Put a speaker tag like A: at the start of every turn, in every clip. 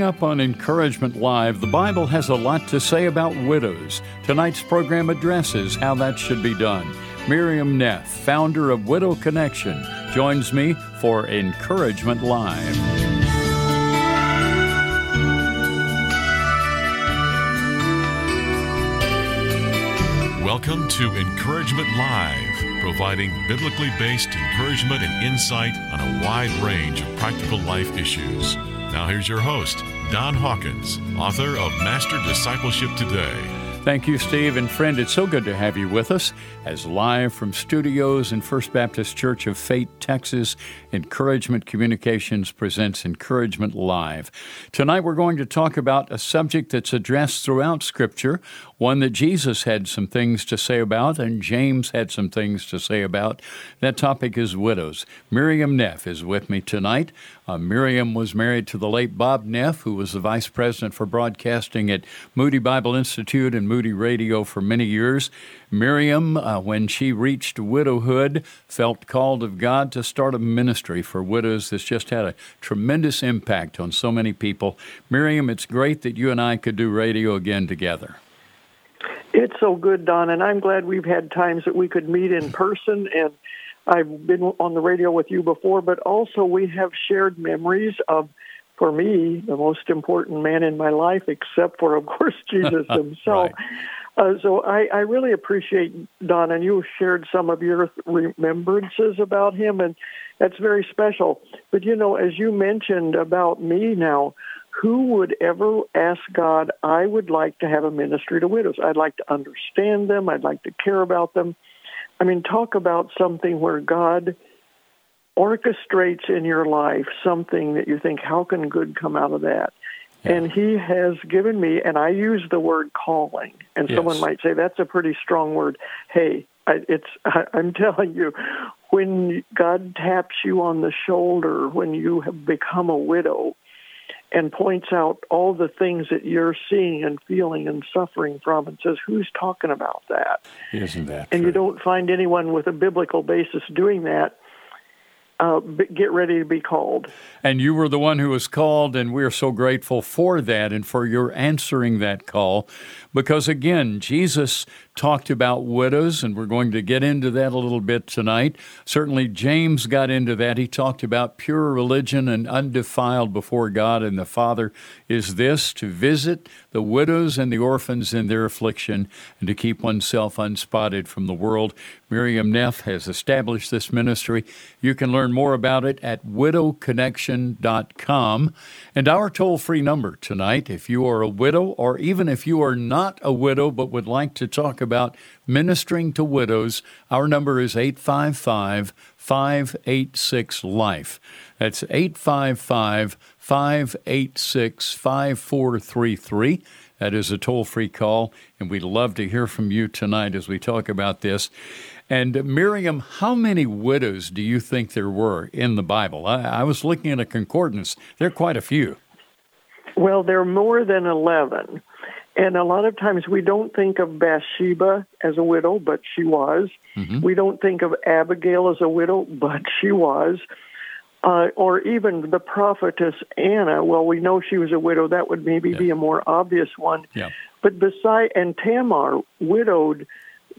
A: Coming up on Encouragement Live, the Bible has a lot to say about widows. Tonight's program addresses how that should be done. Miriam Neff, founder of Widow Connection, joins me for Encouragement Live.
B: Welcome to Encouragement Live, providing biblically based encouragement and insight on a wide range of practical life issues. Now, here's your host, Don Hawkins, author of Master Discipleship Today.
A: Thank you, Steve. And friend, it's so good to have you with us as live from studios in First Baptist Church of Fate, Texas, Encouragement Communications presents Encouragement Live. Tonight we're going to talk about a subject that's addressed throughout Scripture, one that Jesus had some things to say about and James had some things to say about. That topic is widows. Miriam Neff is with me tonight. Uh, Miriam was married to the late Bob Neff, who was the vice president for broadcasting at Moody Bible Institute and Moody Radio for many years. Miriam, uh, when she reached widowhood, felt called of God to start a ministry for widows that's just had a tremendous impact on so many people. Miriam, it's great that you and I could do radio again together.
C: It's so good, Don, and I'm glad we've had times that we could meet in person and I've been on the radio with you before, but also we have shared memories of, for me, the most important man in my life, except for, of course, Jesus himself.
A: right.
C: Uh, so I, I really appreciate Don, and you shared some of your remembrances about him, and that's very special. But you know, as you mentioned about me now, who would ever ask God, I would like to have a ministry to widows. I'd like to understand them. I'd like to care about them. I mean, talk about something where God orchestrates in your life something that you think, how can good come out of that? Yeah. And he has given me, and I use the word calling, and yes. someone might say that's a pretty strong word. Hey, I, it's I, I'm telling you, when God taps you on the shoulder when you have become a widow, and points out all the things that you're seeing and feeling and suffering from and says, Who's talking about that?
A: Isn't that?
C: And
A: true?
C: you don't find anyone with a biblical basis doing that uh, get ready to be called.
A: And you were the one who was called, and we're so grateful for that and for your answering that call. Because again, Jesus talked about widows, and we're going to get into that a little bit tonight. Certainly, James got into that. He talked about pure religion and undefiled before God and the Father is this to visit the widows and the orphans in their affliction and to keep oneself unspotted from the world. Miriam Neff has established this ministry. You can learn more about it at widowconnection.com. And our toll free number tonight, if you are a widow or even if you are not a widow but would like to talk about ministering to widows, our number is 855 586 Life. That's 855 586 5433. That is a toll free call, and we'd love to hear from you tonight as we talk about this. And Miriam, how many widows do you think there were in the Bible? I, I was looking at a concordance. There are quite a few.
C: Well, there are more than 11. And a lot of times we don't think of Bathsheba as a widow, but she was. Mm-hmm. We don't think of Abigail as a widow, but she was. Uh, or even the prophetess Anna. Well, we know she was a widow. That would maybe yeah. be a more obvious one.
A: Yeah.
C: But beside and Tamar, widowed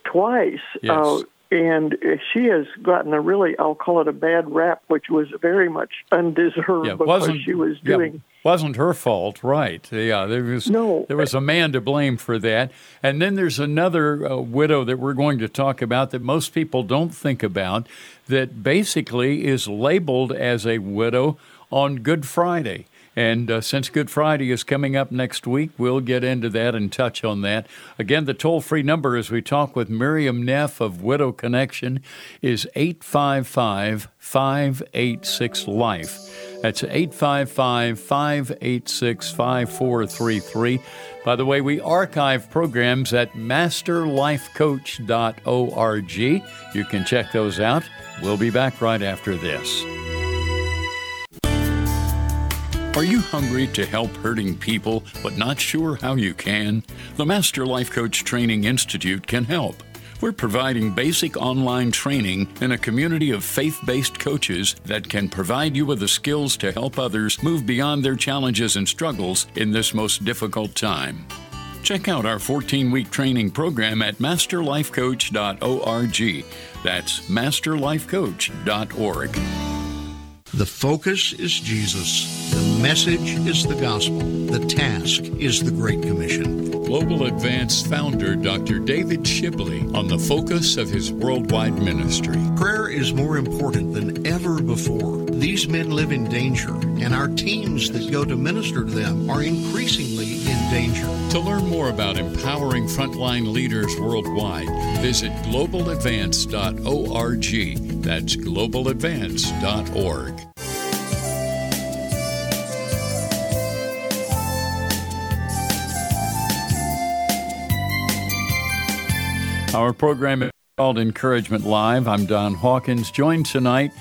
C: twice.
A: Yes. Uh,
C: and she has gotten a really, I'll call it a bad rap, which was very much undeserved
A: yeah,
C: because she was doing.
A: Wasn't her fault, right? Yeah, there was
C: no.
A: there was a man to blame for that, and then there's another uh, widow that we're going to talk about that most people don't think about, that basically is labeled as a widow on Good Friday. And uh, since Good Friday is coming up next week, we'll get into that and touch on that. Again, the toll free number as we talk with Miriam Neff of Widow Connection is 855 586 Life. That's 855 586 5433. By the way, we archive programs at masterlifecoach.org. You can check those out. We'll be back right after this. Are you hungry to help hurting people but not sure how you can? The Master Life Coach Training Institute can help. We're providing basic online training in a community of faith based coaches that can provide you with the skills to help others move beyond their challenges and struggles in this most difficult time. Check out our 14 week training program at masterlifecoach.org. That's masterlifecoach.org.
D: The focus is Jesus. Message is the gospel. The task is the Great Commission.
A: Global Advance founder Dr. David Shibley on the focus of his worldwide ministry.
D: Prayer is more important than ever before. These men live in danger, and our teams that go to minister to them are increasingly in danger.
A: To learn more about empowering frontline leaders worldwide, visit globaladvance.org. That's globaladvance.org. Our program is called Encouragement Live. I'm Don Hawkins, joined tonight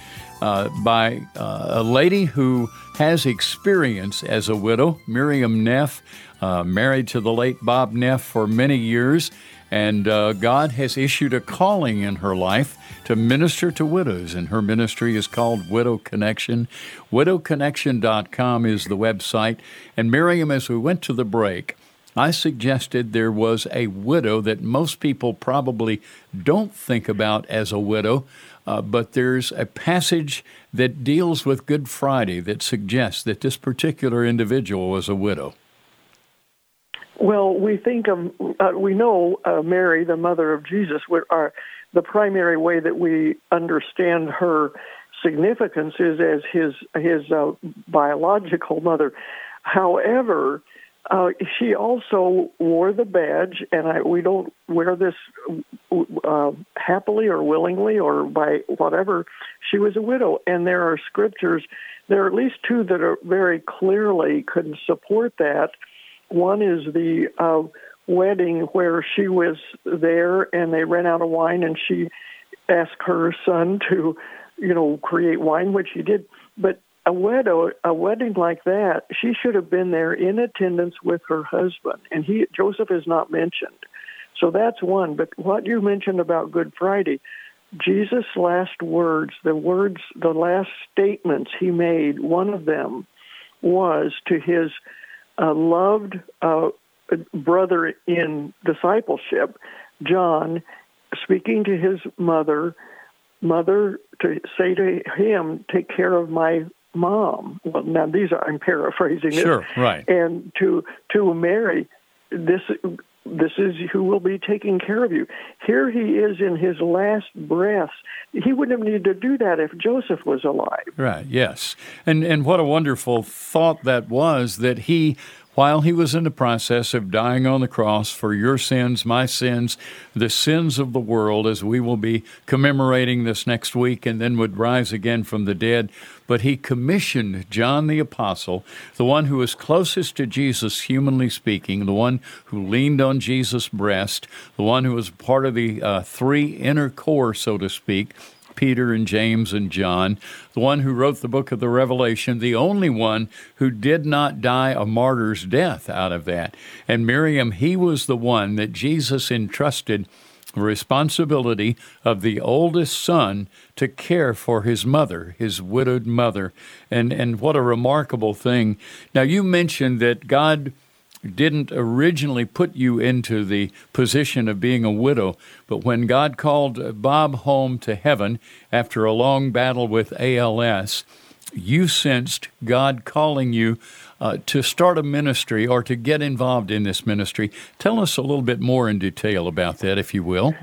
A: uh, by uh, a lady who has experience as a widow, Miriam Neff, uh, married to the late Bob Neff for many years. And uh, God has issued a calling in her life to minister to widows, and her ministry is called Widow Connection. WidowConnection.com is the website. And Miriam, as we went to the break, I suggested there was a widow that most people probably don't think about as a widow, uh, but there's a passage that deals with Good Friday that suggests that this particular individual was a widow.
C: Well, we think of, uh, we know uh, Mary, the mother of Jesus, are the primary way that we understand her significance is as his his uh, biological mother. However, uh, she also wore the badge, and I, we don't wear this uh, happily or willingly or by whatever. She was a widow, and there are scriptures. There are at least two that are very clearly could support that. One is the uh, wedding where she was there, and they ran out of wine, and she asked her son to, you know, create wine, which he did. But a widow, a wedding like that, she should have been there in attendance with her husband, and he Joseph is not mentioned. So that's one. But what you mentioned about Good Friday, Jesus' last words, the words, the last statements he made, one of them was to his uh, loved uh, brother in discipleship, John, speaking to his mother, mother to say to him, "Take care of my mom. Well, now these are I'm paraphrasing
A: sure,
C: it.
A: Sure, right.
C: And to to Mary, this this is who will be taking care of you. Here he is in his last breath. He wouldn't have needed to do that if Joseph was alive.
A: Right. Yes. And and what a wonderful thought that was that he while he was in the process of dying on the cross for your sins, my sins, the sins of the world, as we will be commemorating this next week, and then would rise again from the dead. But he commissioned John the Apostle, the one who was closest to Jesus, humanly speaking, the one who leaned on Jesus' breast, the one who was part of the uh, three inner core, so to speak Peter and James and John, the one who wrote the book of the Revelation, the only one who did not die a martyr's death out of that. And Miriam, he was the one that Jesus entrusted the responsibility of the oldest son to care for his mother, his widowed mother. And, and what a remarkable thing. Now, you mentioned that God didn't originally put you into the position of being a widow, but when God called Bob home to heaven after a long battle with ALS, you sensed God calling you uh, to start a ministry or to get involved in this ministry. Tell us a little bit more in detail about that, if you will.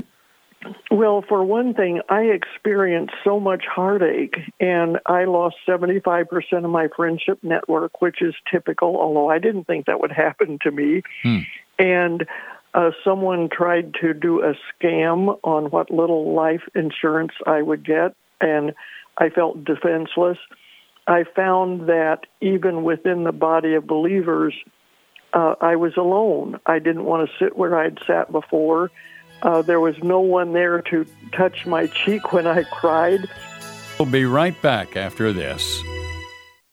C: Well, for one thing, I experienced so much heartache, and I lost 75% of my friendship network, which is typical, although I didn't think that would happen to me. Hmm. And uh, someone tried to do a scam on what little life insurance I would get, and I felt defenseless. I found that even within the body of believers, uh, I was alone. I didn't want to sit where I'd sat before. Uh, there was no one there to touch my cheek when I cried.
A: We'll be right back after this.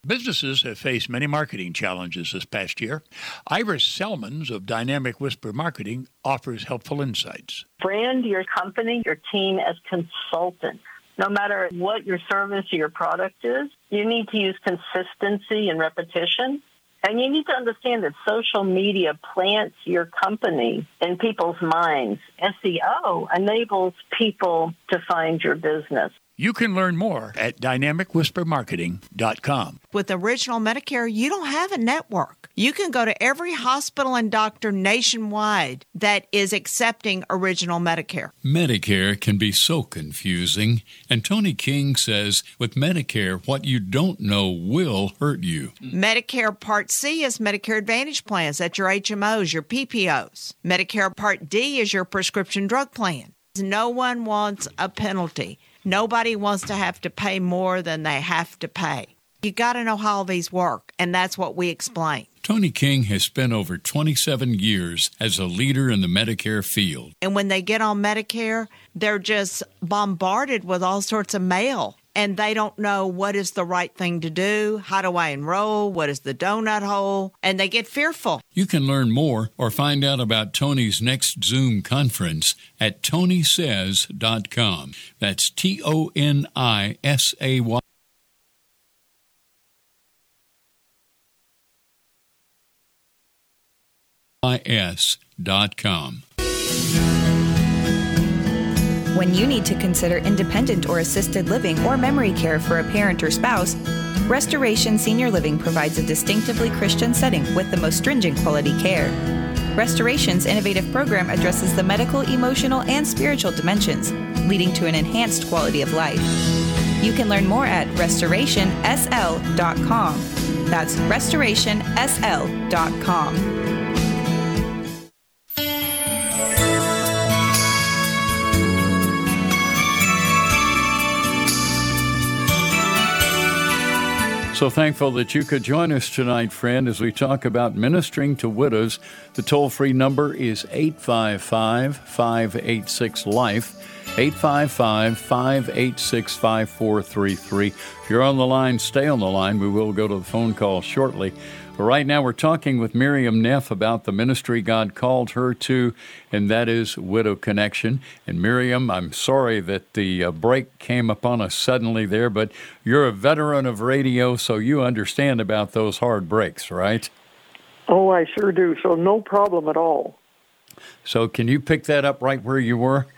E: Businesses have faced many marketing challenges this past year. Iris Selmans of Dynamic Whisper Marketing offers helpful insights.
F: Brand your company, your team as consultants. No matter what your service or your product is, you need to use consistency and repetition. And you need to understand that social media plants your company in people's minds. SEO enables people to find your business.
E: You can learn more at dynamicwhispermarketing.com.
G: With Original Medicare, you don't have a network. You can go to every hospital and doctor nationwide that is accepting Original Medicare.
A: Medicare can be so confusing, and Toni King says with Medicare, what you don't know will hurt you.
G: Medicare Part C is Medicare Advantage plans. That's your HMOs, your PPOs. Medicare Part D is your prescription drug plan. No one wants a penalty. Nobody wants to have to pay more than they have to pay. You got to know how all these work, and that's what we explain.
A: Toni King has spent over 27 years as a leader in the Medicare field.
G: And when they get on Medicare, they're just bombarded with all sorts of mail and they don't know what is the right thing to do. How do I enroll? What is the donut hole? And they get fearful.
A: You can learn more or find out about Toni's next Zoom conference at tonisays.com. That's T O N I S A Y. is.com.
H: When you need to consider independent or assisted living or memory care for a parent or spouse, Restoration Senior Living provides a distinctively Christian setting with the most stringent quality care. Restoration's innovative program addresses the medical, emotional, and spiritual dimensions, leading to an enhanced quality of life. You can learn more at restorationsl.com. That's restorationsl.com.
A: So thankful that you could join us tonight, friend, as we talk about ministering to widows. The toll free number is 855 586 Life. 855 586 5433. If you're on the line, stay on the line. We will go to the phone call shortly. But right now, we're talking with Miriam Neff about the ministry God called her to, and that is Widow Connection. And Miriam, I'm sorry that the uh, break came upon us suddenly there, but you're a veteran of radio, so you understand about those hard breaks, right?
C: Oh, I sure do. So, no problem at all.
A: So, can you pick that up right where you were?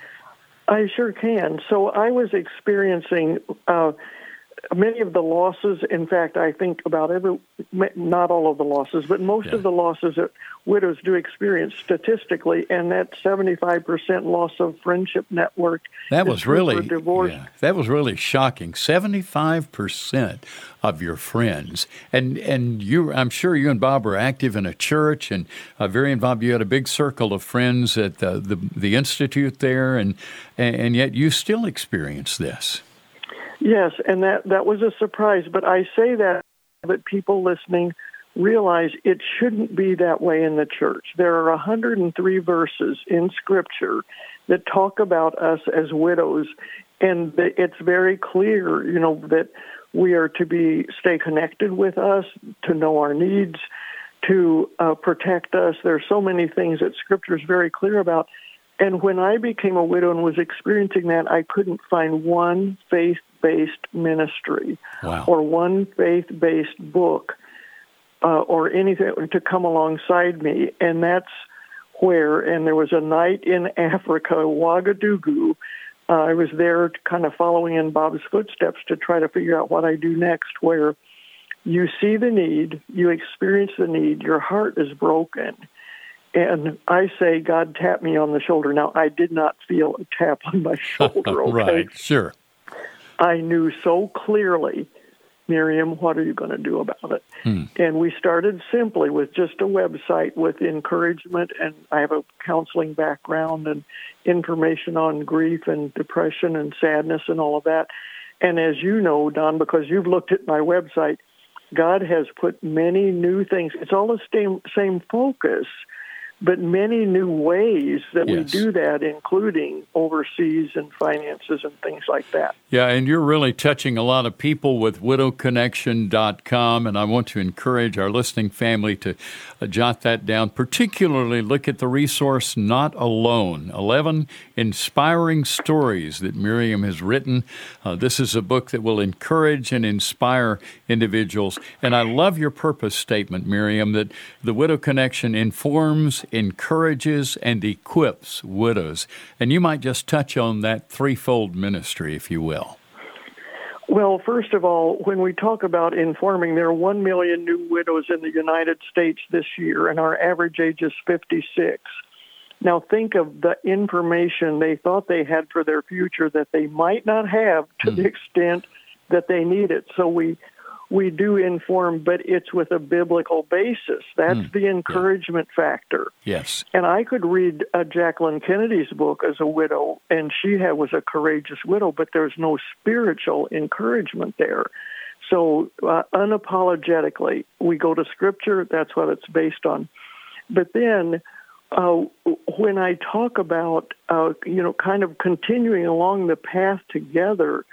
C: I sure can. So, I was experiencing. Uh, many of the losses, in fact, I think about every, not all of the losses, but most yeah. of the losses that widows do experience statistically, and that 75% loss of friendship network.
A: That was really, divorce. Yeah, that was really shocking. 75% of your friends, and and you, I'm sure you and Bob were active in a church and uh, very involved. You had a big circle of friends at the the, the institute there, and and yet you still experience this.
C: Yes, and that that was a surprise. But I say that that people listening realize it shouldn't be that way in the church. There are 103 verses in Scripture that talk about us as widows, and it's very clear, you know, that we are to be stay connected with us, to know our needs, to uh, protect us. There are so many things that Scripture is very clear about. And when I became a widow and was experiencing that, I couldn't find one faith based ministry
A: wow.
C: or one faith based book uh, or anything to come alongside me. And that's where, and there was a night in Africa, Ouagadougou. Uh, I was there kind of following in Bob's footsteps to try to figure out what I do next, where you see the need, you experience the need, your heart is broken. And I say, God tapped me on the shoulder. Now, I did not feel a tap on my shoulder, okay?
A: right, sure.
C: I knew so clearly, Miriam, what are you going to do about it? Hmm. And we started simply with just a website with encouragement, and I have a counseling background and information on grief and depression and sadness and all of that. And as you know, Don, because you've looked at my website, God has put many new things. It's all the same same focus, but many new ways that
A: Yes.
C: we do that, including overseas and finances and things like that.
A: Yeah, and you're really touching a lot of people with widowconnection.com, and I want to encourage our listening family to uh, jot that down. Particularly look at the resource Not Alone 11 Inspiring Stories that Miriam has written. Uh, this is a book that will encourage and inspire individuals. And I love your purpose statement, Miriam, that the Widow Connection informs, encourages, and equips widows. And you might just touch on that threefold ministry, if you will.
C: Well, first of all, when we talk about informing, there are 1 million new widows in the United States this year, and our average age is 56. Now, think of the information they thought they had for their future that they might not have to the mm-hmm. extent that they need it. So we we do inform, but it's with a biblical basis. That's the encouragement factor.
A: Yes.
C: And I could read uh, Jacqueline Kennedy's book as a widow, and she had, was a courageous widow, but there's no spiritual encouragement there. So, uh, unapologetically, we go to Scripture. That's what it's based on. But then, uh, when I talk about, uh, you know, kind of continuing along the path together,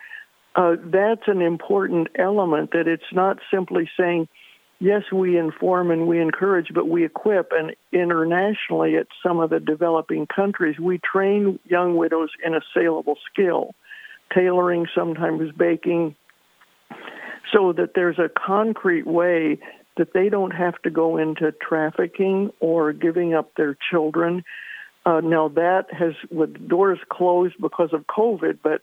C: uh, that's an important element. That it's not simply saying, yes, we inform and we encourage, but we equip. And internationally, at some of the developing countries, we train young widows in a saleable skill, tailoring, sometimes baking, so that there's a concrete way that they don't have to go into trafficking or giving up their children. Uh, now that has with doors closed because of COVID, but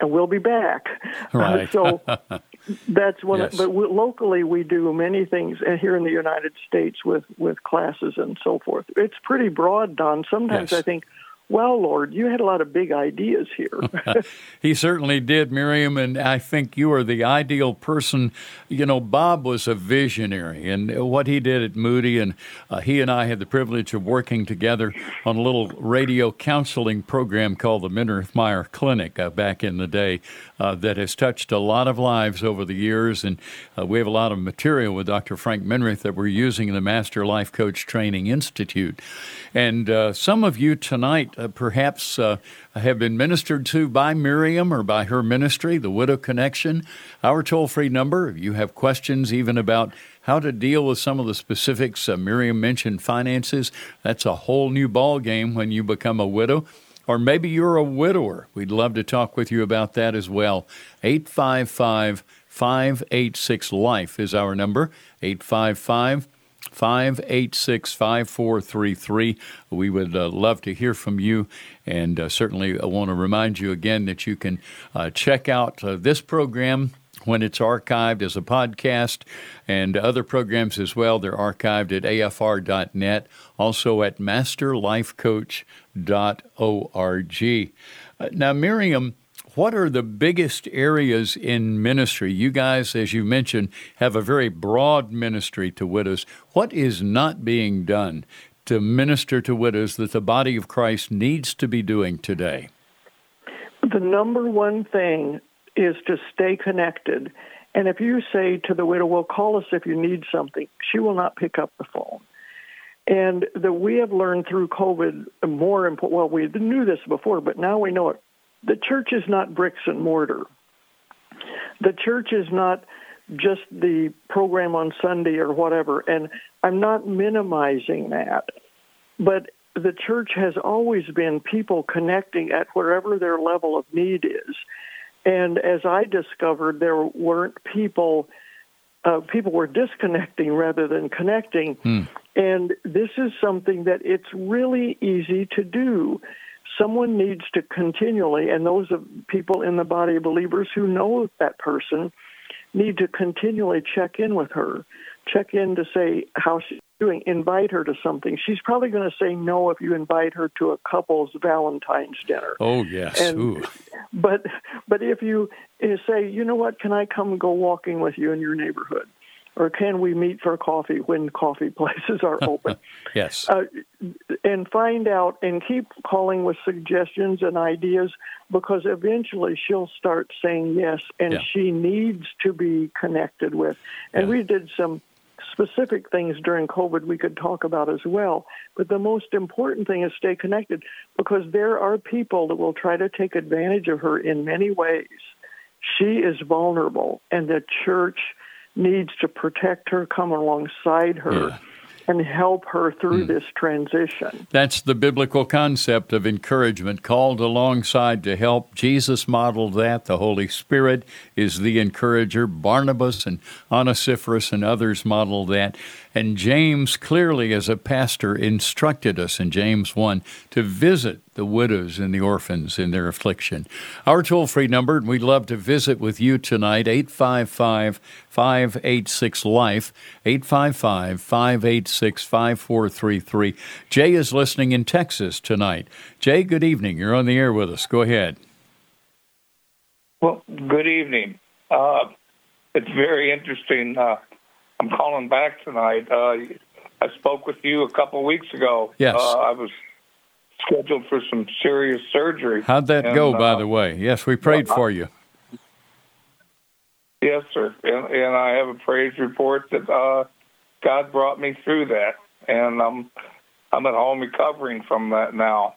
C: and we'll be back.
A: Right.
C: so that's one.
A: Yes.
C: Of, but we, locally, we do many things uh, here in the United States with with classes and so forth. It's pretty broad, Don. Sometimes
A: Yes.
C: I think, well, Lord, you had a lot of big ideas here.
A: He certainly did, Miriam, and I think you are the ideal person. You know, Bob was a visionary, and what he did at Moody, and uh, he and I had the privilege of working together on a little radio counseling program called the Minirth Meyer Clinic uh, back in the day uh, that has touched a lot of lives over the years. And uh, we have a lot of material with Dr. Frank Minirth that we're using in the Master Life Coach Training Institute. And uh, some of you tonight uh, perhaps uh, have been ministered to by Miriam or by her ministry, the Widow Connection. Our toll free number, if you have questions even about how to deal with some of the specifics, uh, Miriam mentioned finances. That's a whole new ball game when you become a widow. Or maybe you're a widower. We'd love to talk with you about that as well. 855 586 Life is our number. 855 586 5433. We would uh, love to hear from you. And uh, certainly, I want to remind you again that you can uh, check out uh, this program when it's archived as a podcast and other programs as well. They're archived at afr.net, also at masterlifecoach.org. Uh, now, Miriam, what are the biggest areas in ministry? You guys, as you mentioned, have a very broad ministry to widows. What is not being done to minister to widows that the body of Christ needs to be doing today?
C: The number one thing is to stay connected. And if you say to the widow, well, call us if you need something, she will not pick up the phone. And that we have learned through COVID more important, well, we knew this before, but now we know it. The church is not bricks and mortar. The church is not just the program on Sunday or whatever. And I'm not minimizing that. But the church has always been people connecting at wherever their level of need is. And as I discovered, there weren't people. Uh, people were disconnecting rather than connecting, and this is something that it's really easy to do. Someone needs to continually, and those of people in the body of believers who know that person need to continually check in with her, check in to say how she's doing, invite her to something. She's probably going to say no if you invite her to a couple's Valentine's dinner.
A: Oh, yes.
C: And-
A: Ooh.
C: But but if you say, you know what, can I come go walking with you in your neighborhood, or can we meet for coffee when coffee places are open?
A: Yes.
C: uh, and find out and keep calling with suggestions and ideas because eventually she'll start saying yes and
A: Yeah.
C: she needs to be connected with and
A: Yeah.
C: we did some specific things during COVID we could talk about as well. But the most important thing is stay connected because there are people that will try to take advantage of her in many ways. She is vulnerable, and the church needs to protect her, come alongside her. Yeah and help her through mm. this transition.
A: That's the biblical concept of encouragement, called alongside to help. Jesus modeled that. The Holy Spirit is the encourager. Barnabas and Onesiphorus and others modeled that. And James clearly, as a pastor, instructed us in James 1 to visit the widows and the orphans in their affliction. Our toll free number, and we'd love to visit with you tonight, 855 586 Life, 855 586 5433. Jay is listening in Texas tonight. Jay, good evening. You're on the air with us. Go ahead.
I: Well, good evening. Uh, it's very interesting. Uh, I'm calling back tonight. Uh, I spoke with you a couple weeks ago.
A: Yes.
I: Uh, I was scheduled for some serious surgery.
A: How'd that
I: and,
A: go, by
I: uh,
A: the way? Yes, we prayed well, for you.
I: Yes, sir. And, and I have a praise report that uh, God brought me through that. And I'm, I'm at home recovering from that now.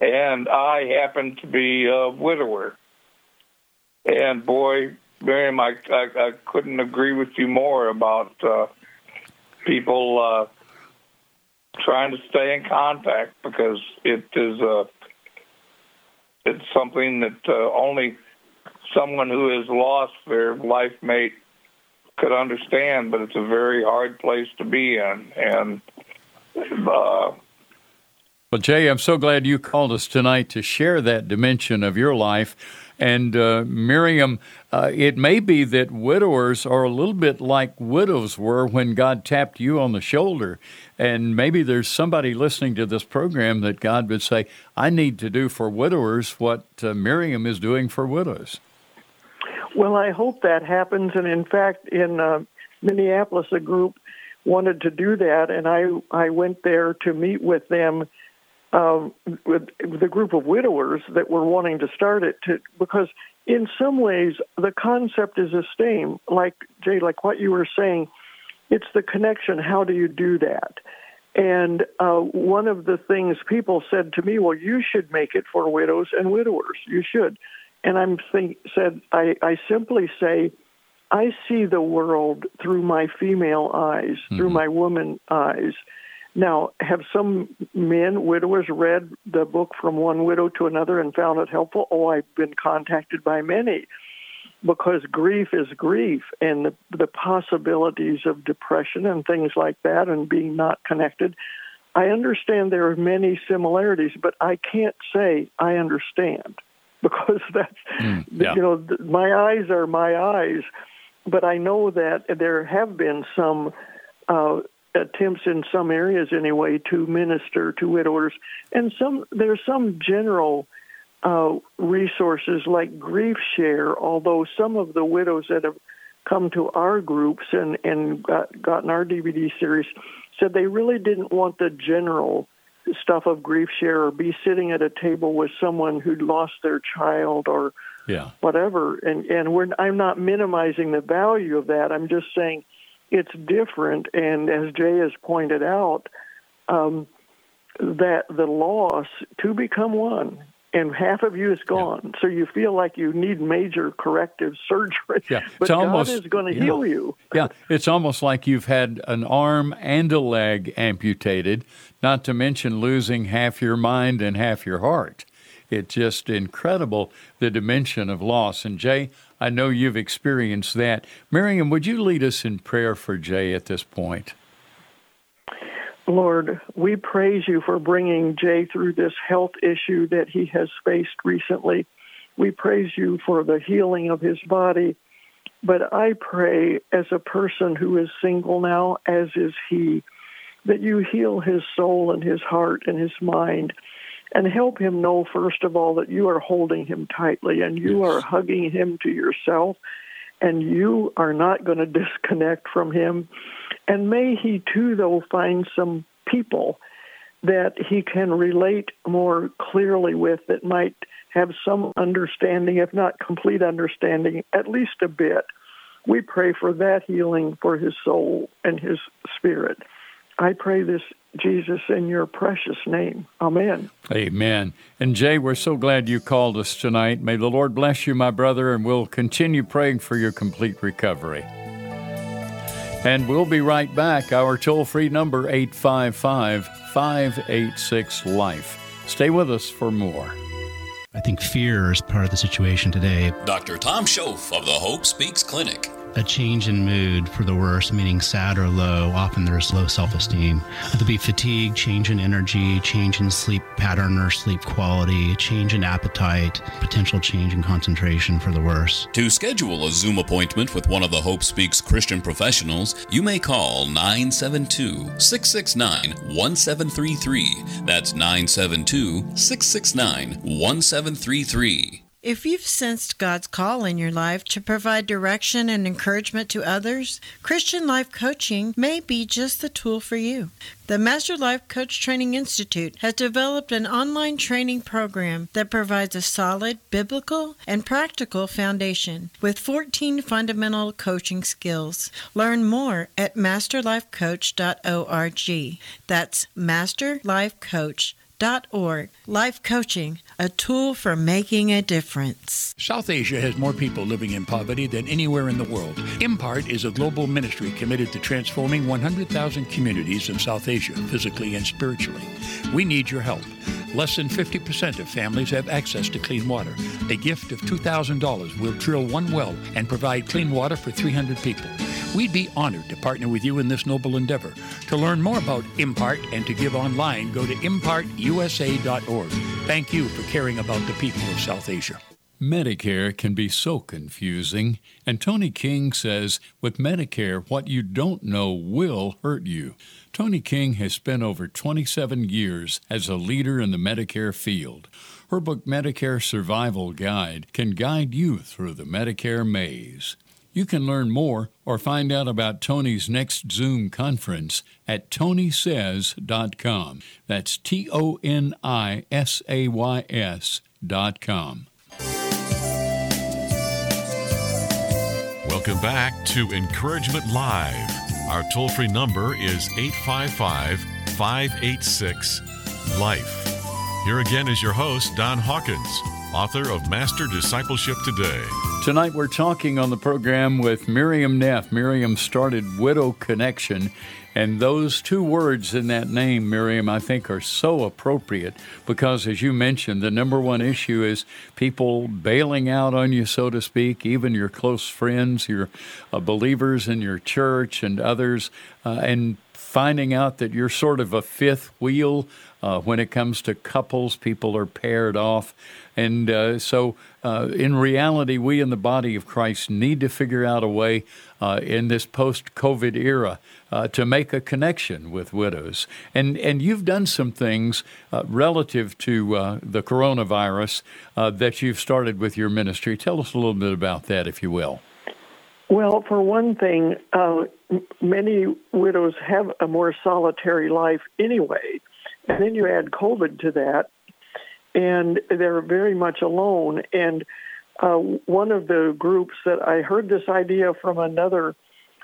I: And I happen to be a widower. And boy, Miriam, I, I, I couldn't agree with you more about uh, people uh, trying to stay in contact because it is uh, it's something that uh, only someone who has lost their life mate could understand, but it's a very hard place to be in. And uh,
A: well, Jay, I'm so glad you called us tonight to share that dimension of your life. And uh, Miriam, uh, it may be that widowers are a little bit like widows were when God tapped you on the shoulder. And maybe there's somebody listening to this program that God would say, I need to do for widowers what uh, Miriam is doing for widows.
C: Well, I hope that happens. And in fact, in uh, Minneapolis, a group wanted to do that, and I I went there to meet with them um, with, with a group of widowers that were wanting to start it to because in some ways the concept is the same. Like jay like what you were saying it's the connection. How do you do that? And uh, one of the things people said to me well you should make it for widows and widowers. You should. And i'm think said i i simply say i see the world through my female eyes mm-hmm. through my woman eyes now, have some men, widowers, read the book from one widow to another and found it helpful? Oh, I've been contacted by many because grief is grief and the, the possibilities of depression and things like that and being not connected. I understand there are many similarities, but I can't say I understand because that's, mm, yeah. you know, my eyes are my eyes, but I know that there have been some uh, attempts in some areas anyway to minister to widowers and some there's some general uh, resources like grief share although some of the widows that have come to our groups and and got, gotten our dvd series said they really didn't want the general stuff of grief share or be sitting at a table with someone who'd lost their child or
A: yeah.
C: whatever. And and we're i'm not minimizing the value of that. I'm just saying it's different. And as Jay has pointed out, um, that the loss to become one and half of you is gone. Yeah. So you feel like you need major corrective surgery.
A: Yeah.
C: But
A: God almost,
C: is going to
A: yeah.
C: heal you.
A: yeah, it's almost like you've had an arm and a leg amputated, not to mention losing half your mind and half your heart. It's just incredible the dimension of loss. And Jay, I know you've experienced that. Miriam, would you lead us in prayer for Jay at this point?
C: Lord, we praise you for bringing Jay through this health issue that he has faced recently. We praise you for the healing of his body. But I pray, as a person who is single now, as is he, that you heal his soul and his heart and his mind and help him know, first of all, that you are holding him tightly and you yes. are hugging him to yourself and you are not going to disconnect from him. And may he, too, though, find some people that he can relate more clearly with that might have some understanding, if not complete understanding, at least a bit We pray for that healing for his soul and his spirit. I pray this, Jesus, in your precious name. Amen.
A: Amen. And Jay, we're so glad you called us tonight. May the Lord bless you, my brother, and we'll continue praying for your complete recovery. And we'll be right back. Our toll free number, 855 586 Life. Stay with us for more.
J: I think fear is part of the situation today.
K: Dr. Tom Schoaf of the Hope Speaks Clinic
J: a change in mood for the worse, meaning sad or low. Often there's low self esteem. There'll be fatigue, change in energy, change in sleep pattern or sleep quality, change in appetite, potential change in concentration for the worse.
K: To schedule a Zoom appointment with one of the Hope Speaks Christian professionals, you may call 972 669 1733. That's 972 669 1733.
L: If you've sensed God's call in your life to provide direction and encouragement to others, Christian Life Coaching may be just the tool for you. The Master Life Coach Training Institute has developed an online training program that provides a solid biblical and practical foundation with 14 fundamental coaching skills. Learn more at masterlifecoach.org. That's masterlifecoach.org Org. Life Coaching, a tool for making a difference.
E: South Asia has more people living in poverty than anywhere in the world. Impart is a global ministry committed to transforming 100,000 communities in South Asia, physically and spiritually. We need your help. Less than 50% of families have access to clean water. A gift of $2,000 will drill one well and provide clean water for 300 people. We'd be honored to partner with you in this noble endeavor. To learn more about Impart and to give online, go to impartusa.org. Thank you for caring about the people of South Asia.
A: Medicare can be so confusing, and Toni King says with Medicare, what you don't know will hurt you. Toni King has spent over 27 years as a leader in the Medicare field. Her book, Medicare Survival Guide, can guide you through the Medicare maze. You can learn more or find out about Toni's next Zoom conference at tonisays.com. That's T O N I S A Y S.com.
B: Welcome back to Encouragement Live. Our toll free number is 855 586 Life. Here again is your host, Don Hawkins, author of Master Discipleship Today.
A: Tonight we're talking on the program with Miriam Neff. Miriam started Widow Connection, and those two words in that name, Miriam, I think are so appropriate because, as you mentioned, the number one issue is people bailing out on you, so to speak, even your close friends, your uh, believers in your church, and others, uh, and finding out that you're sort of a fifth wheel uh, when it comes to couples. People are paired off. And uh, so, uh, in reality, we in the body of Christ need to figure out a way uh, in this post COVID era uh, to make a connection with widows. And, and you've done some things uh, relative to the coronavirus that you've started with your ministry. Tell us a little bit about that, if you will.
C: Well, for one thing, many widows have a more solitary life anyway. And then you add COVID to that, and they're very much alone. And uh, one of the groups that I heard this idea from another,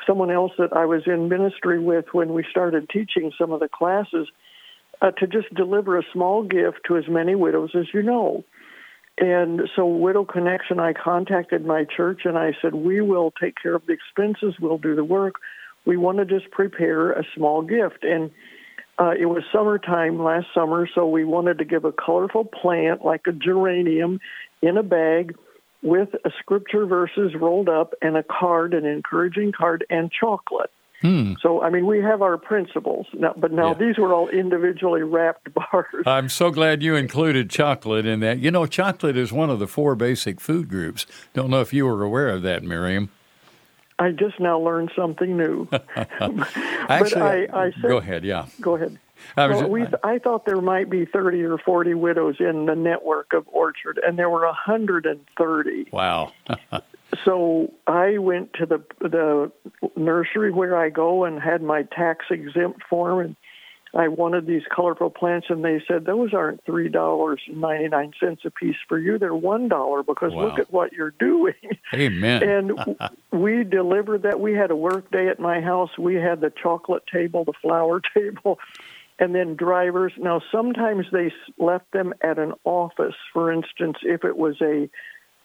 C: someone else that I was in ministry with when we started teaching some of the classes, uh, to just deliver a small gift to as many widows as you know. And so, Widow Connection, I contacted my church and I said, We will take care of the expenses, we'll do the work. We want to just prepare a small gift. And uh, it was summertime last summer, so we wanted to give a colorful plant like a geranium in a bag with a scripture verses rolled up and a card, an encouraging card, and chocolate. Hmm. So, I mean, we have our principles, now, but now yeah. these were all individually wrapped bars.
A: I'm so glad you included chocolate in that. You know, chocolate is one of the four basic food groups. Don't know if you were aware of that, Miriam.
C: I just now learned something new.
A: Actually, I, I said, go ahead. Yeah,
C: go ahead. I, well, we, I thought there might be 30 or 40 widows in the network of Orchard, and there were 130.
A: Wow.
C: so I went to the the nursery where I go and had my tax exempt form and I wanted these colorful plants, and they said those aren't three dollars and ninety nine cents a piece for you. They're one dollar because
A: Wow.
C: look at what you're doing.
A: Amen.
C: and we delivered that. We had a work day at my house. We had the chocolate table, the flower table, and then drivers. Now sometimes they left them at an office. For instance, if it was a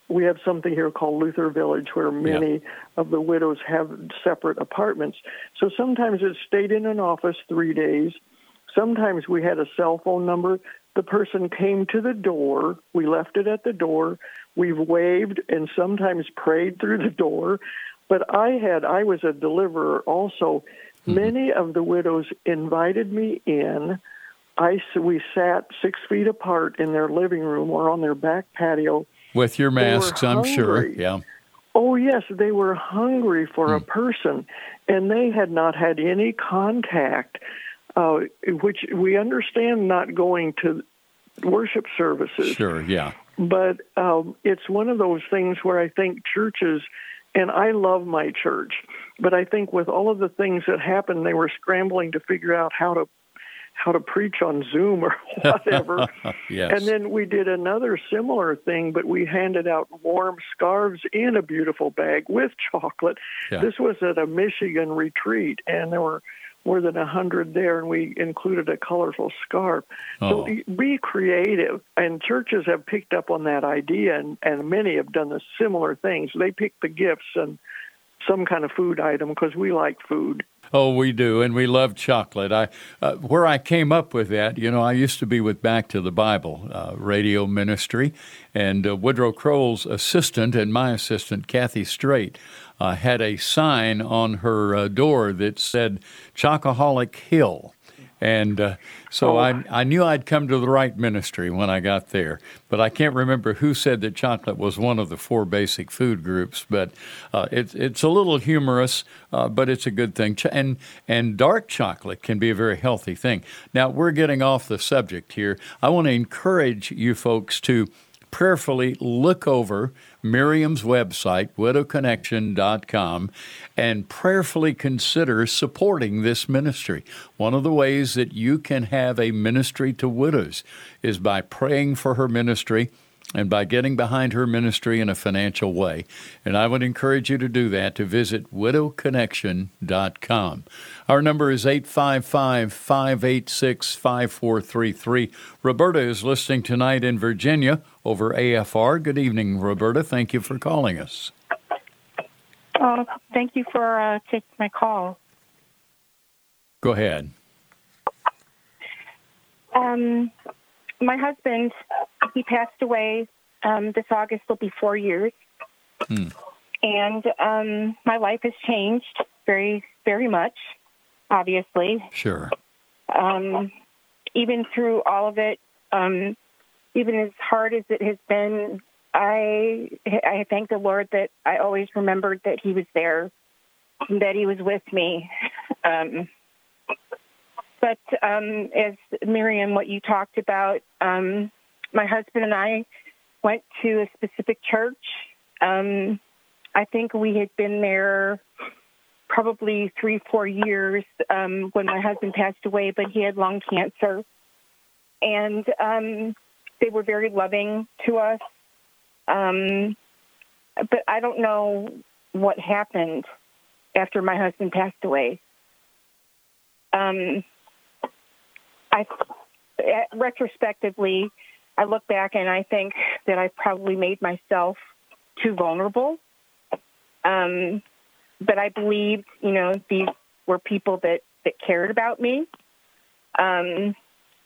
C: we have something here called Luther Village where many of the widows have separate apartments. So sometimes it stayed in an office three days. Sometimes we had a cell phone number. The person came to the door. We left it at the door. We've waved and sometimes prayed through the door. But I had, I was a deliverer also. Mm-hmm. Many of the widows invited me in. I, we sat six feet apart in their living room or on their back patio.
A: With your masks, I'm sure. Yeah.
C: Oh, yes, they were hungry for a mm. person, and they had not had any contact, uh, which we understand not going to worship services.
A: Sure. Yeah.
C: But um, it's one of those things where I think churches, and I love my church, but I think with all of the things that happened, they were scrambling to figure out how to how to preach on Zoom or whatever.
A: yes.
C: And then we did another similar thing, but we handed out warm scarves in a beautiful bag with chocolate.
A: Yeah.
C: This was at a Michigan retreat, and there were more than a hundred there, and we included a colorful scarf.
A: Oh.
C: So be creative, and churches have picked up on that idea, and, and many have done the similar things. They pick the gifts and some kind of food item because we like food.
A: Oh, we do, and we love chocolate. I, uh, where I came up with that, you know, I used to be with Back to the Bible uh, radio ministry, and uh, Woodrow Kroll's assistant and my assistant, Kathy Straight, uh, had a sign on her uh, door that said "Chocoholic Hill." And uh, so I, I knew I'd come to the right ministry when I got there. But I can't remember who said that chocolate was one of the four basic food groups. But uh, it's it's a little humorous, uh, but it's a good thing. And and dark chocolate can be a very healthy thing. Now we're getting off the subject here. I want to encourage you folks to prayerfully look over Miriam's website, widowconnection.com, and prayerfully consider supporting this ministry. One of the ways that you can have a ministry to widows is by praying for her ministry and by getting behind her ministry in a financial way. And I would encourage you to do that to visit widowconnection.com. Our number is 855 586 5433. Roberta is listening tonight in Virginia over AFR. Good evening, Roberta. Thank you for calling us.
M: Oh, thank you for uh, taking my call.
A: Go ahead.
M: Um, my husband, he passed away. Um, this August will be four years,
A: Hmm.
M: and um, my life has changed very, very much. Obviously,
A: Sure.
M: um, even through all of it, um, even as hard as it has been, I I thank the Lord that I always remembered that He was there, and that He was with me. Um, but um, as Miriam, what you talked about, um, my husband and I went to a specific church. Um, I think we had been there probably three, four years um, when my husband passed away, but he had lung cancer. And um, they were very loving to us. Um, but I don't know what happened after my husband passed away. Um, I, retrospectively, I look back and I think that I probably made myself too vulnerable. Um, but I believed, you know, these were people that, that cared about me. Um,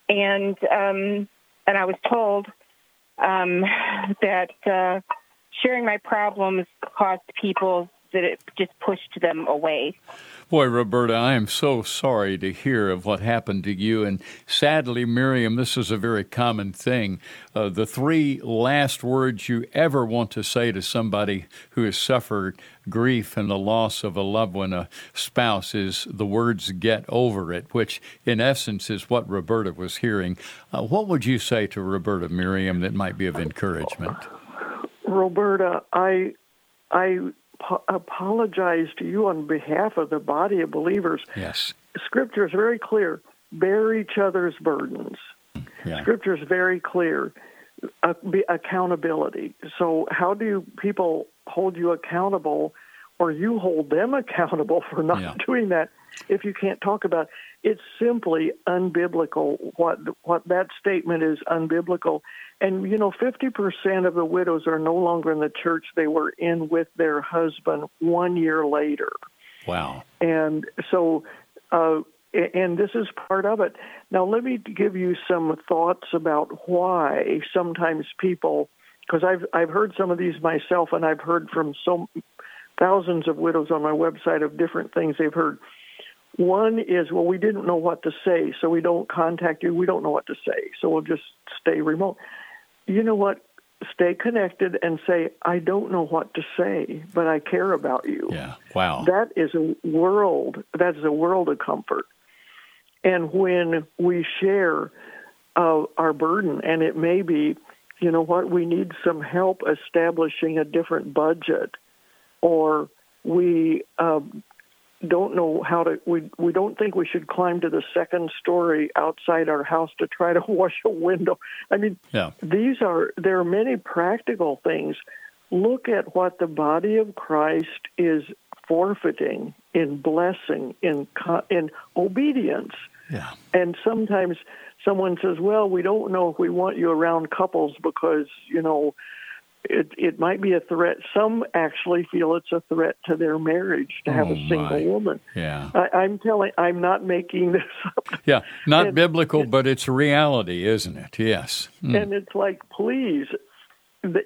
M: and um, and I was told um, that uh, sharing my problems caused people that it just pushed them away.
A: Boy, Roberta, I am so sorry to hear of what happened to you. And sadly, Miriam, this is a very common thing. Uh, the three last words you ever want to say to somebody who has suffered grief and the loss of a loved one, a spouse, is the words get over it, which in essence is what Roberta was hearing. Uh, what would you say to Roberta, Miriam, that might be of encouragement?
C: Roberta, I I po- apologize to you on behalf of the body of believers.
A: Yes.
C: Scripture is very clear. bear each other's burdens.
A: Yeah.
C: Scripture is very clear. Uh, be accountability. So, how do people hold you accountable, or you hold them accountable for not
A: Yeah.
C: doing that? If you can't talk about it, it's simply unbiblical. What what that statement is unbiblical, and you know, fifty percent of the widows are no longer in the church they were in with their husband one year later.
A: Wow.
C: And so, uh, and this is part of it. Now, let me give you some thoughts about why sometimes people, because I've I've heard some of these myself, and I've heard from so thousands of widows on my website of different things they've heard. One is, well, we didn't know what to say, so we don't contact you. We don't know what to say, so we'll just stay remote. You know what? Stay connected and say, I don't know what to say, but I care about you.
A: Yeah. Wow.
C: That is a world. That is a world of comfort. And when we share uh, our burden, and it may be, you know what, we need some help establishing a different budget, or we um, don't know how to. We we don't think we should climb to the second story outside our house to try to wash a window. I mean,
A: Yeah.
C: these are there are many practical things. Look at what the body of Christ is forfeiting in blessing, in in obedience.
A: Yeah.
C: And sometimes someone says, "Well, we don't know if we want you around couples because you know it it might be a threat." Some actually feel it's a threat to their marriage to have
A: Oh,
C: a single
A: my.
C: woman.
A: Yeah.
C: I, I'm telling, I'm not making this up.
A: Yeah. Not
C: And-
A: biblical, but it's reality, isn't it? Yes. Mm.
C: And it's like, please,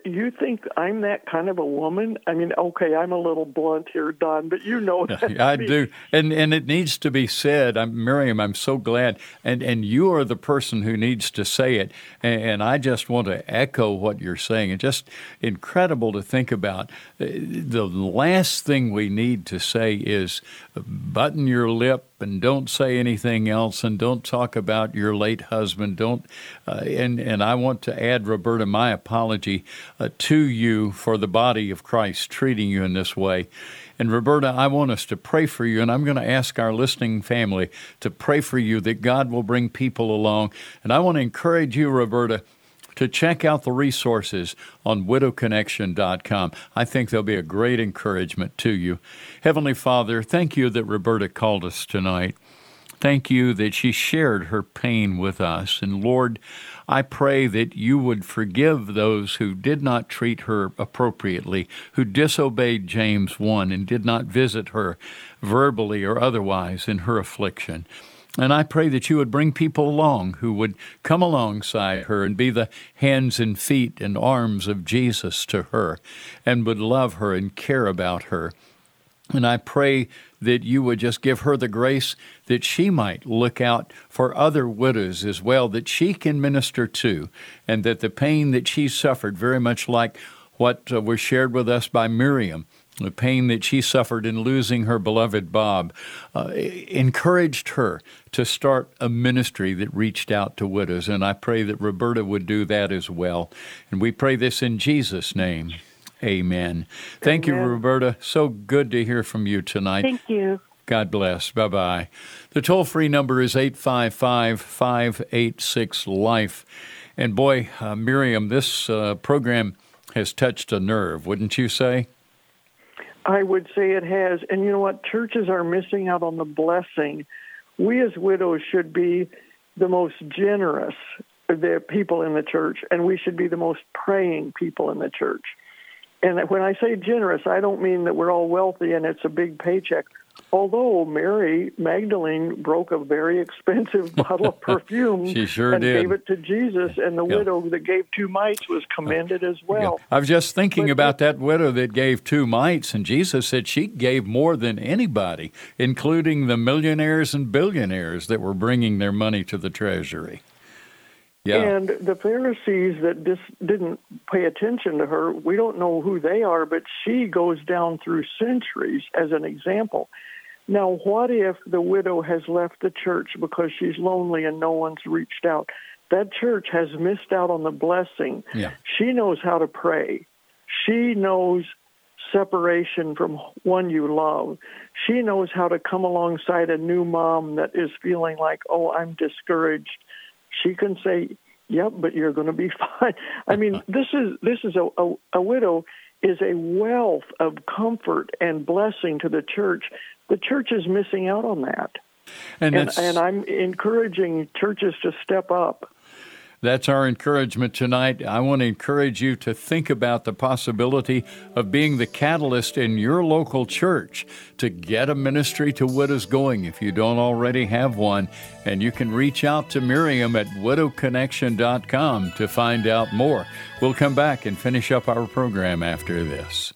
C: you think I'm that kind of a woman? I mean, okay, I'm a little blunt here, Don, but you know that.
A: I do, and and it needs to be said. I'm Miriam. I'm so glad, and and you are the person who needs to say it. And, and I just want to echo what you're saying. It's just incredible to think about. Uh, The last thing we need to say is button your lip and don't say anything else, and don't talk about your late husband. Don't. Uh, and and I want to add, Roberta, my apology uh, to you for the body of Christ treating you in this way. And Roberta, I want us to pray for you, and I'm going to ask our listening family to pray for you that God will bring people along. And I want to encourage you, Roberta, to check out the resources on widowconnection.com. I think they'll be a great encouragement to you. Heavenly Father, thank you that Roberta called us tonight. Thank you that she shared her pain with us. And Lord, I pray that you would forgive those who did not treat her appropriately, who disobeyed James 1 and did not visit her verbally or otherwise in her affliction. And I pray that you would bring people along who would come alongside her and be the hands and feet and arms of Jesus to her and would love her and care about her. And I pray that you would just give her the grace that she might look out for other widows as well, that she can minister to, and that the pain that she suffered, very much like what uh, was shared with us by Miriam, the pain that she suffered in losing her beloved Bob, uh, encouraged her to start a ministry that reached out to widows. And I pray that Roberta would do that as well. And we pray this in Jesus' name. Amen. Thank you, Roberta. So good to hear from you tonight.
M: Thank you.
A: God bless. Bye bye. The toll free number is 855 586 Life. And boy, uh, Miriam, this uh, program has touched a nerve, wouldn't you say?
C: I would say it has. And you know what? Churches are missing out on the blessing. We as widows should be the most generous the people in the church, and we should be the most praying people in the church. And when I say generous, I don't mean that we're all wealthy and it's a big paycheck. Although Mary Magdalene broke a very expensive bottle of perfume
A: She sure
C: and
A: did.
C: gave it to Jesus, and the
A: Yeah.
C: widow that gave two mites was commended as well.
A: I was just thinking
C: But-
A: about that widow that gave two mites, and Jesus said she gave more than anybody, including the millionaires and billionaires that were bringing their money to the treasury. Yeah.
C: And the Pharisees that just didn't pay attention to her, we don't know who they are, but she goes down through centuries as an example. Now, what if the widow has left the church because she's lonely and no one's reached out? That church has missed out on the blessing.
A: Yeah.
C: She knows how to pray. She knows separation from one you love. She knows how to come alongside a new mom that is feeling like, oh, I'm discouraged. She can say, yep, but you're going to be fine. I mean, this is this is a, a, a widow is a wealth of comfort and blessing to the church. The church is missing out on that. And, and, and I'm encouraging churches to step up.
A: That's our encouragement tonight. I want to encourage you to think about the possibility of being the catalyst in your local church to get a ministry to widows going if you don't already have one. And you can reach out to Miriam at widowconnection.com to find out more. We'll come back and finish up our program after this.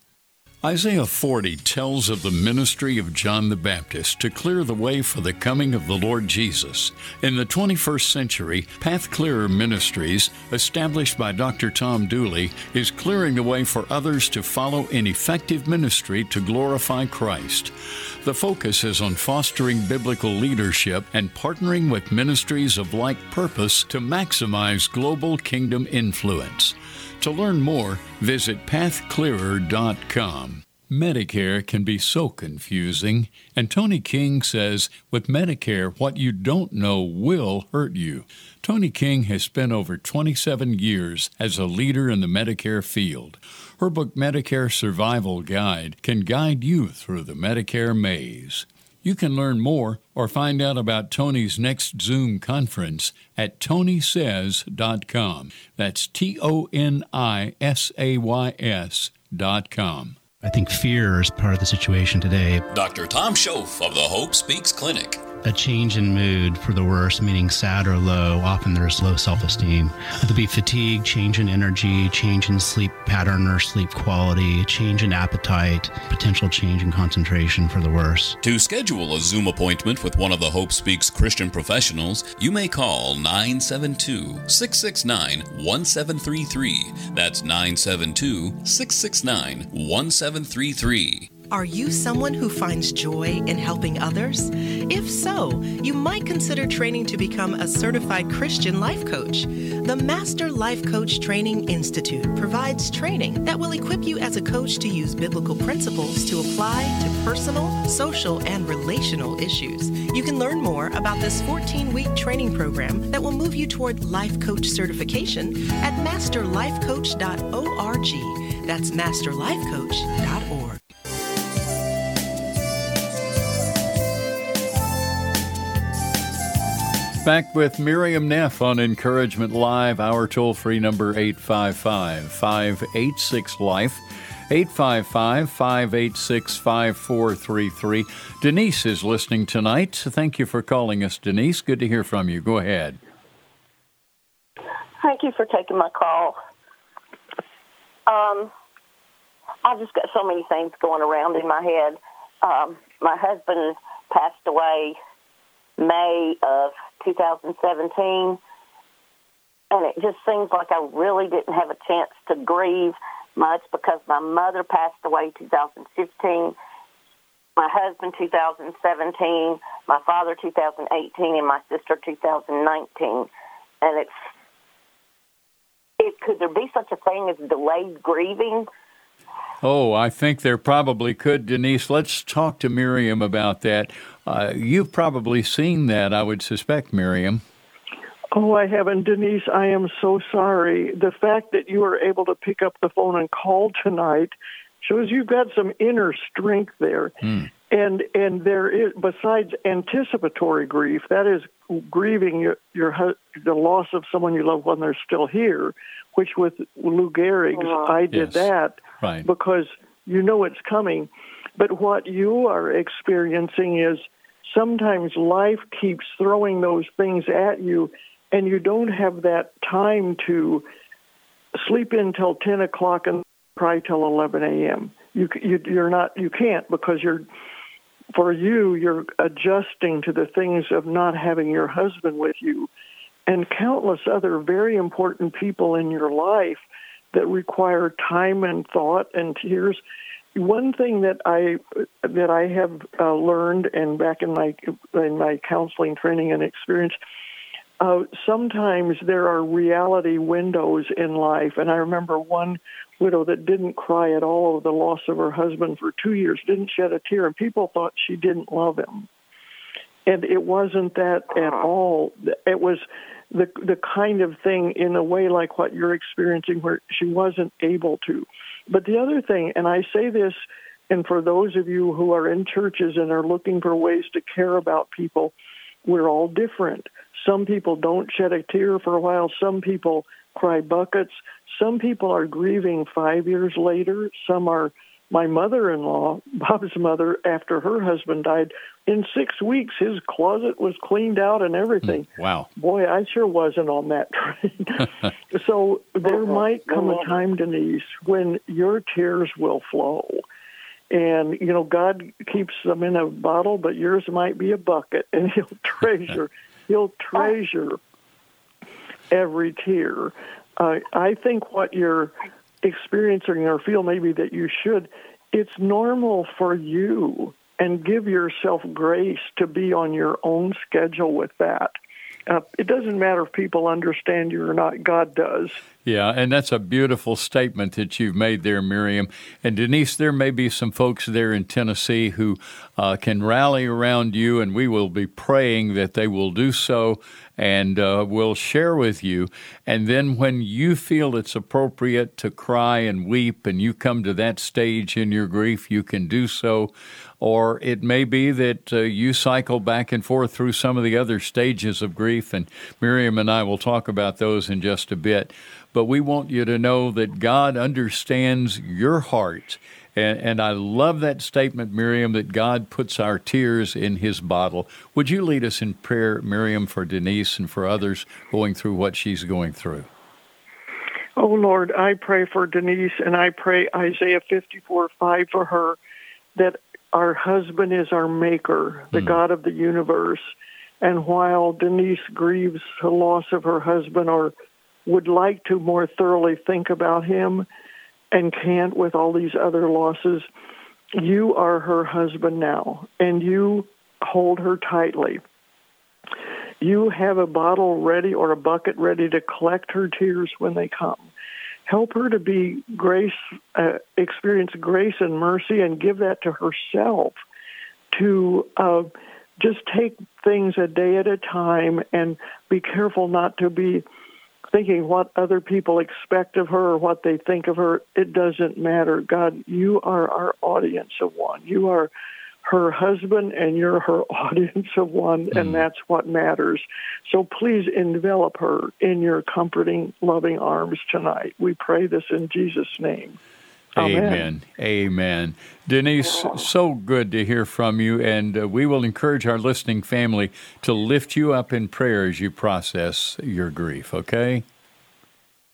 A: Isaiah 40 tells of the ministry of John the Baptist to clear the way for the coming of the Lord Jesus. In the 21st century, Path Clearer Ministries, established by Dr. Tom Dooley, is clearing the way for others to follow an effective ministry to glorify Christ. The focus is on fostering biblical leadership and partnering with ministries of like purpose to maximize global kingdom influence. To learn more, visit pathclearer.com. Medicare can be so confusing, and Toni King says with Medicare, what you don't know will hurt you. Toni King has spent over 27 years as a leader in the Medicare field. Her book, Medicare Survival Guide, can guide you through the Medicare maze. You can learn more or find out about Toni's next Zoom conference at tonisays.com. That's T O N I S A Y S.com.
J: I think fear is part of the situation today.
K: Dr. Tom Schoaf of the Hope Speaks Clinic
J: a change in mood for the worse, meaning sad or low. Often there's low self esteem. There'll be fatigue, change in energy, change in sleep pattern or sleep quality, change in appetite, potential change in concentration for the worse.
K: To schedule a Zoom appointment with one of the Hope Speaks Christian professionals, you may call 972 669 1733. That's 972 669 1733.
N: Are you someone who finds joy in helping others? If so, you might consider training to become a certified Christian life coach. The Master Life Coach Training Institute provides training that will equip you as a coach to use biblical principles to apply to personal, social, and relational issues. You can learn more about this 14 week training program that will move you toward life coach certification at masterlifecoach.org. That's masterlifecoach.org.
A: Back with Miriam Neff on Encouragement Live. Our toll free number 855 586 Life. 855 586 5433. Denise is listening tonight. Thank you for calling us, Denise. Good to hear from you. Go ahead.
O: Thank you for taking my call. Um, I've just got so many things going around in my head. Um, my husband passed away May of 2017. And it just seems like I really didn't have a chance to grieve much because my mother passed away 2015, my husband 2017, my father 2018, and my sister 2019. And it's it could there be such a thing as delayed grieving?
A: Oh, I think there probably could, Denise. Let's talk to Miriam about that. Uh, you've probably seen that, I would suspect, Miriam.
C: Oh, I haven't, Denise. I am so sorry. The fact that you were able to pick up the phone and call tonight shows you've got some inner strength there. Hmm. And and there is besides anticipatory grief, that is grieving your, your the loss of someone you love when they're still here. Which with Lou Gehrig's, uh-huh. I did yes. that
A: right.
C: because you know it's coming. But what you are experiencing is sometimes life keeps throwing those things at you, and you don't have that time to sleep until 10 o'clock and cry till 11 a.m. You, you you're not you can't because you're for you you're adjusting to the things of not having your husband with you and countless other very important people in your life that require time and thought and tears. One thing that I that I have uh, learned, and back in my in my counseling training and experience, uh, sometimes there are reality windows in life. And I remember one widow that didn't cry at all over the loss of her husband for two years, didn't shed a tear, and people thought she didn't love him. And it wasn't that at all. It was the the kind of thing in a way like what you're experiencing where she wasn't able to. But the other thing, and I say this and for those of you who are in churches and are looking for ways to care about people, we're all different. Some people don't shed a tear for a while. Some people cry buckets. Some people are grieving five years later. Some are my mother in law, Bob's mother, after her husband died. In six weeks, his closet was cleaned out and everything.
A: Mm, wow.
C: Boy, I sure wasn't on that train. so there might come a time, Denise, when your tears will flow and, you know, God keeps them in a bottle, but yours might be a bucket, and He'll treasure, He'll treasure every tear. Uh, I think what you're experiencing or feel maybe that you should, it's normal for you, and give yourself grace to be on your own schedule with that. Uh, it doesn't matter if people understand you or not, God does.
A: Yeah, and that's a beautiful statement that you've made there, Miriam. And Denise, there may be some folks there in Tennessee who uh, can rally around you, and we will be praying that they will do so and uh, will share with you. And then when you feel it's appropriate to cry and weep and you come to that stage in your grief, you can do so. Or it may be that uh, you cycle back and forth through some of the other stages of grief, and Miriam and I will talk about those in just a bit. But we want you to know that God understands your heart and, and I love that statement, Miriam, that God puts our tears in his bottle. Would you lead us in prayer, Miriam, for Denise and for others going through what she's going through?
C: Oh, Lord, I pray for Denise and I pray Isaiah 54 5 for her that our husband is our maker, the mm. God of the universe. And while Denise grieves the loss of her husband or would like to more thoroughly think about him, and can't with all these other losses, you are her husband now, and you hold her tightly. You have a bottle ready or a bucket ready to collect her tears when they come. Help her to be grace, uh, experience grace and mercy, and give that to herself. To uh, just take things a day at a time and be careful not to be thinking what other people expect of her or what they think of her. It doesn't matter. God, you are our audience of one. You are her husband and you're her audience of one, mm. and that's what matters. So please envelop her in your comforting, loving arms tonight. We pray this in Jesus' name.
A: Amen. Amen. Amen. Denise, so good to hear from you, and uh, we will encourage our listening family to lift you up in prayer as you process your grief, okay?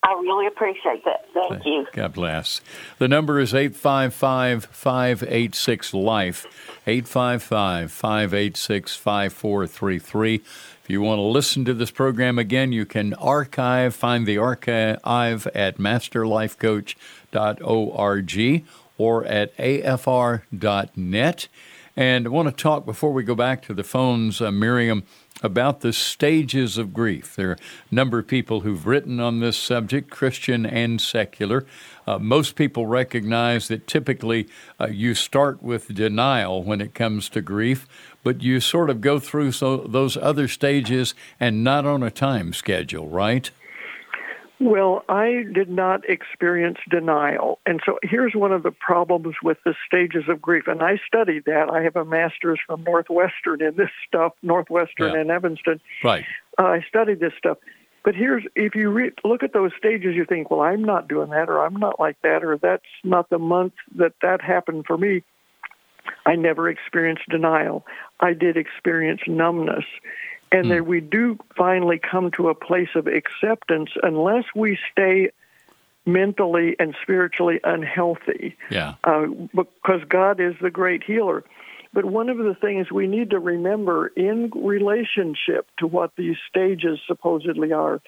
O: I really appreciate that. Thank you.
A: God bless. The number is 855 586 Life, 855 586 5433. If you want to listen to this program again, you can archive, find the archive at masterlifecoach.org or at afr.net. And I want to talk before we go back to the phones, uh, Miriam, about the stages of grief. There are a number of people who've written on this subject, Christian and secular. Uh, most people recognize that typically uh, you start with denial when it comes to grief, but you sort of go through so, those other stages and not on a time schedule, right?
C: Well, I did not experience denial. And so here's one of the problems with the stages of grief. And I studied that. I have a master's from Northwestern in this stuff, Northwestern yeah. and Evanston.
A: Right.
C: Uh, I studied this stuff. But here's if you re- look at those stages, you think, well, I'm not doing that, or I'm not like that, or that's not the month that that happened for me. I never experienced denial. I did experience numbness. And mm. that we do finally come to a place of acceptance unless we stay mentally and spiritually unhealthy.
A: Yeah.
C: Uh, because God is the great healer. But one of the things we need to remember in relationship to what these stages supposedly are,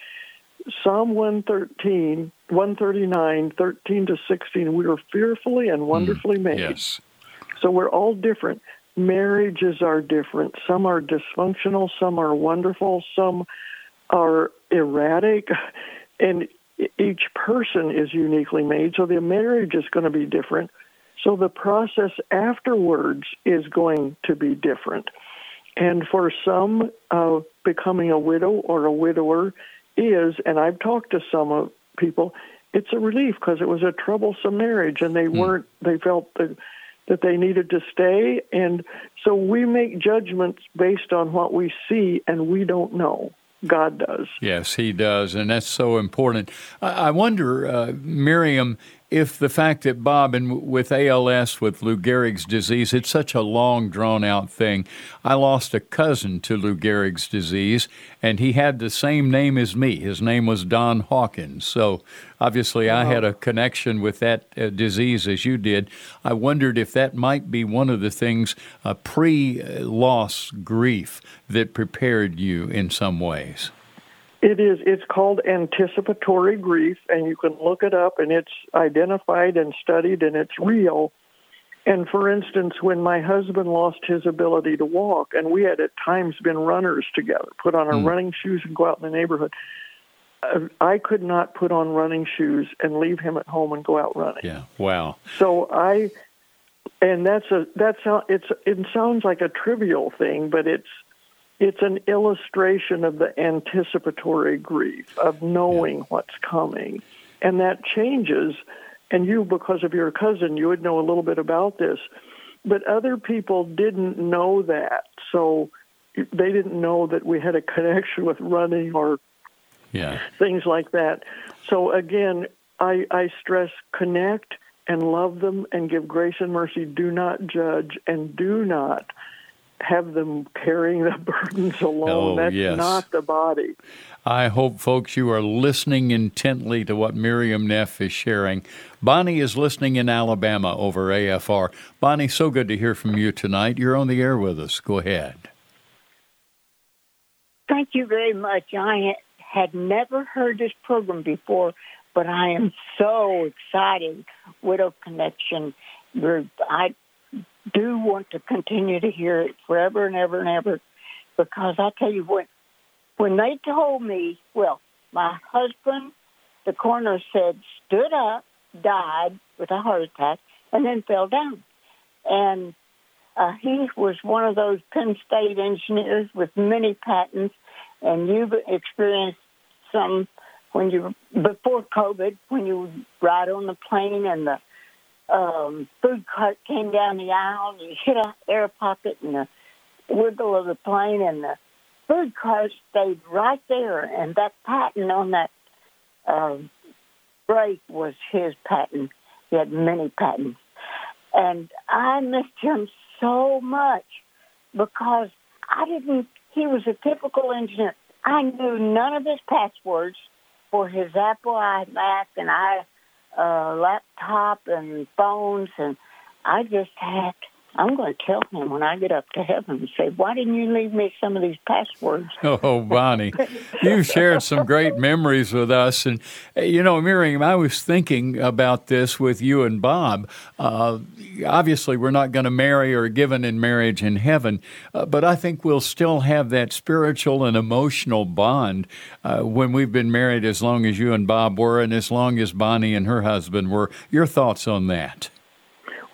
C: Psalm 113, 139, 13 to 16, we are fearfully and wonderfully mm, made.
A: Yes.
C: So we're all different. Marriages are different. Some are dysfunctional, some are wonderful, some are erratic. And each person is uniquely made, so the marriage is going to be different. So the process afterwards is going to be different. And for some, uh, becoming a widow or a widower is, and I've talked to some of people, it's a relief because it was a troublesome marriage and they mm. weren't, they felt that, that they needed to stay. And so we make judgments based on what we see and we don't know. God does.
A: Yes, He does, and that's so important. I wonder, uh, Miriam, if the fact that Bob and with ALS with Lou Gehrig's disease, it's such a long drawn out thing. I lost a cousin to Lou Gehrig's disease, and he had the same name as me. His name was Don Hawkins. So obviously, I had a connection with that uh, disease as you did. I wondered if that might be one of the things uh, pre loss grief that prepared you in some ways.
C: It is. It's called anticipatory grief, and you can look it up, and it's identified and studied, and it's real. And for instance, when my husband lost his ability to walk, and we had at times been runners together, put on our mm. running shoes and go out in the neighborhood. Uh, I could not put on running shoes and leave him at home and go out running.
A: Yeah. Wow.
C: So I, and that's a that's a, it's it sounds like a trivial thing, but it's it's an illustration of the anticipatory grief of knowing yeah. what's coming and that changes and you because of your cousin you would know a little bit about this but other people didn't know that so they didn't know that we had a connection with running or
A: yeah.
C: things like that so again i i stress connect and love them and give grace and mercy do not judge and do not have them carrying the burdens alone.
A: Oh,
C: That's
A: yes.
C: not the body.
A: I hope, folks, you are listening intently to what Miriam Neff is sharing. Bonnie is listening in Alabama over AFR. Bonnie, so good to hear from you tonight. You're on the air with us. Go ahead.
P: Thank you very much. I had never heard this program before, but I am so excited. Widow Connection Group. I do want to continue to hear it forever and ever and ever because I tell you what, when they told me, well, my husband, the coroner said, stood up, died with a heart attack, and then fell down. And uh, he was one of those Penn State engineers with many patents, and you've experienced some when you before COVID when you ride on the plane and the um, food cart came down the aisle and hit an air pocket and the wiggle of the plane and the food cart stayed right there and that patent on that um, brake was his patent. He had many patents. And I missed him so much because I didn't, he was a typical engineer. I knew none of his passwords for his Apple iMac and I uh, laptop and phones, and I just had. I'm going to tell him when I get up to heaven and say, "Why didn't you leave me some of these passwords?"
A: Oh, Bonnie, you shared some great memories with us, and you know, Miriam, I was thinking about this with you and Bob. Uh, obviously, we're not going to marry or given in marriage in heaven, uh, but I think we'll still have that spiritual and emotional bond uh, when we've been married as long as you and Bob were, and as long as Bonnie and her husband were. Your thoughts on that?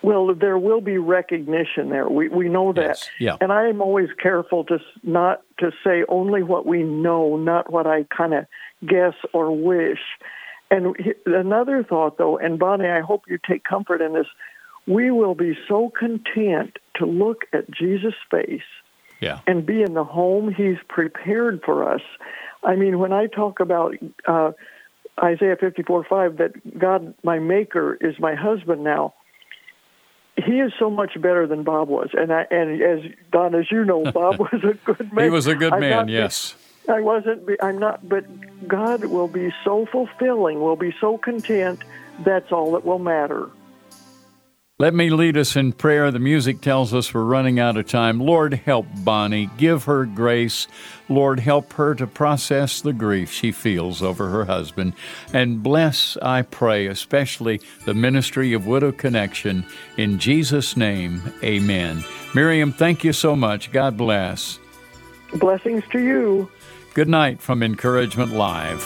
C: Well, there will be recognition there. We we know that,
A: yes. yeah.
C: and I am always careful to not to say only what we know, not what I kind of guess or wish. And another thought, though, and Bonnie, I hope you take comfort in this. We will be so content to look at Jesus' face
A: yeah.
C: and be in the home He's prepared for us. I mean, when I talk about uh, Isaiah 54 5, that God, my Maker, is my husband now he is so much better than Bob was, and I and as Don, as you know, Bob was a good man.
A: he was a good man, yes.
C: I wasn't. I'm not. But God will be so fulfilling. Will be so content. That's all that will matter.
A: Let me lead us in prayer. The music tells us we're running out of time. Lord, help Bonnie. Give her grace. Lord, help her to process the grief she feels over her husband. And bless, I pray, especially the ministry of Widow Connection. In Jesus' name, amen. Miriam, thank you so much. God bless.
C: Blessings to you.
A: Good night from Encouragement Live.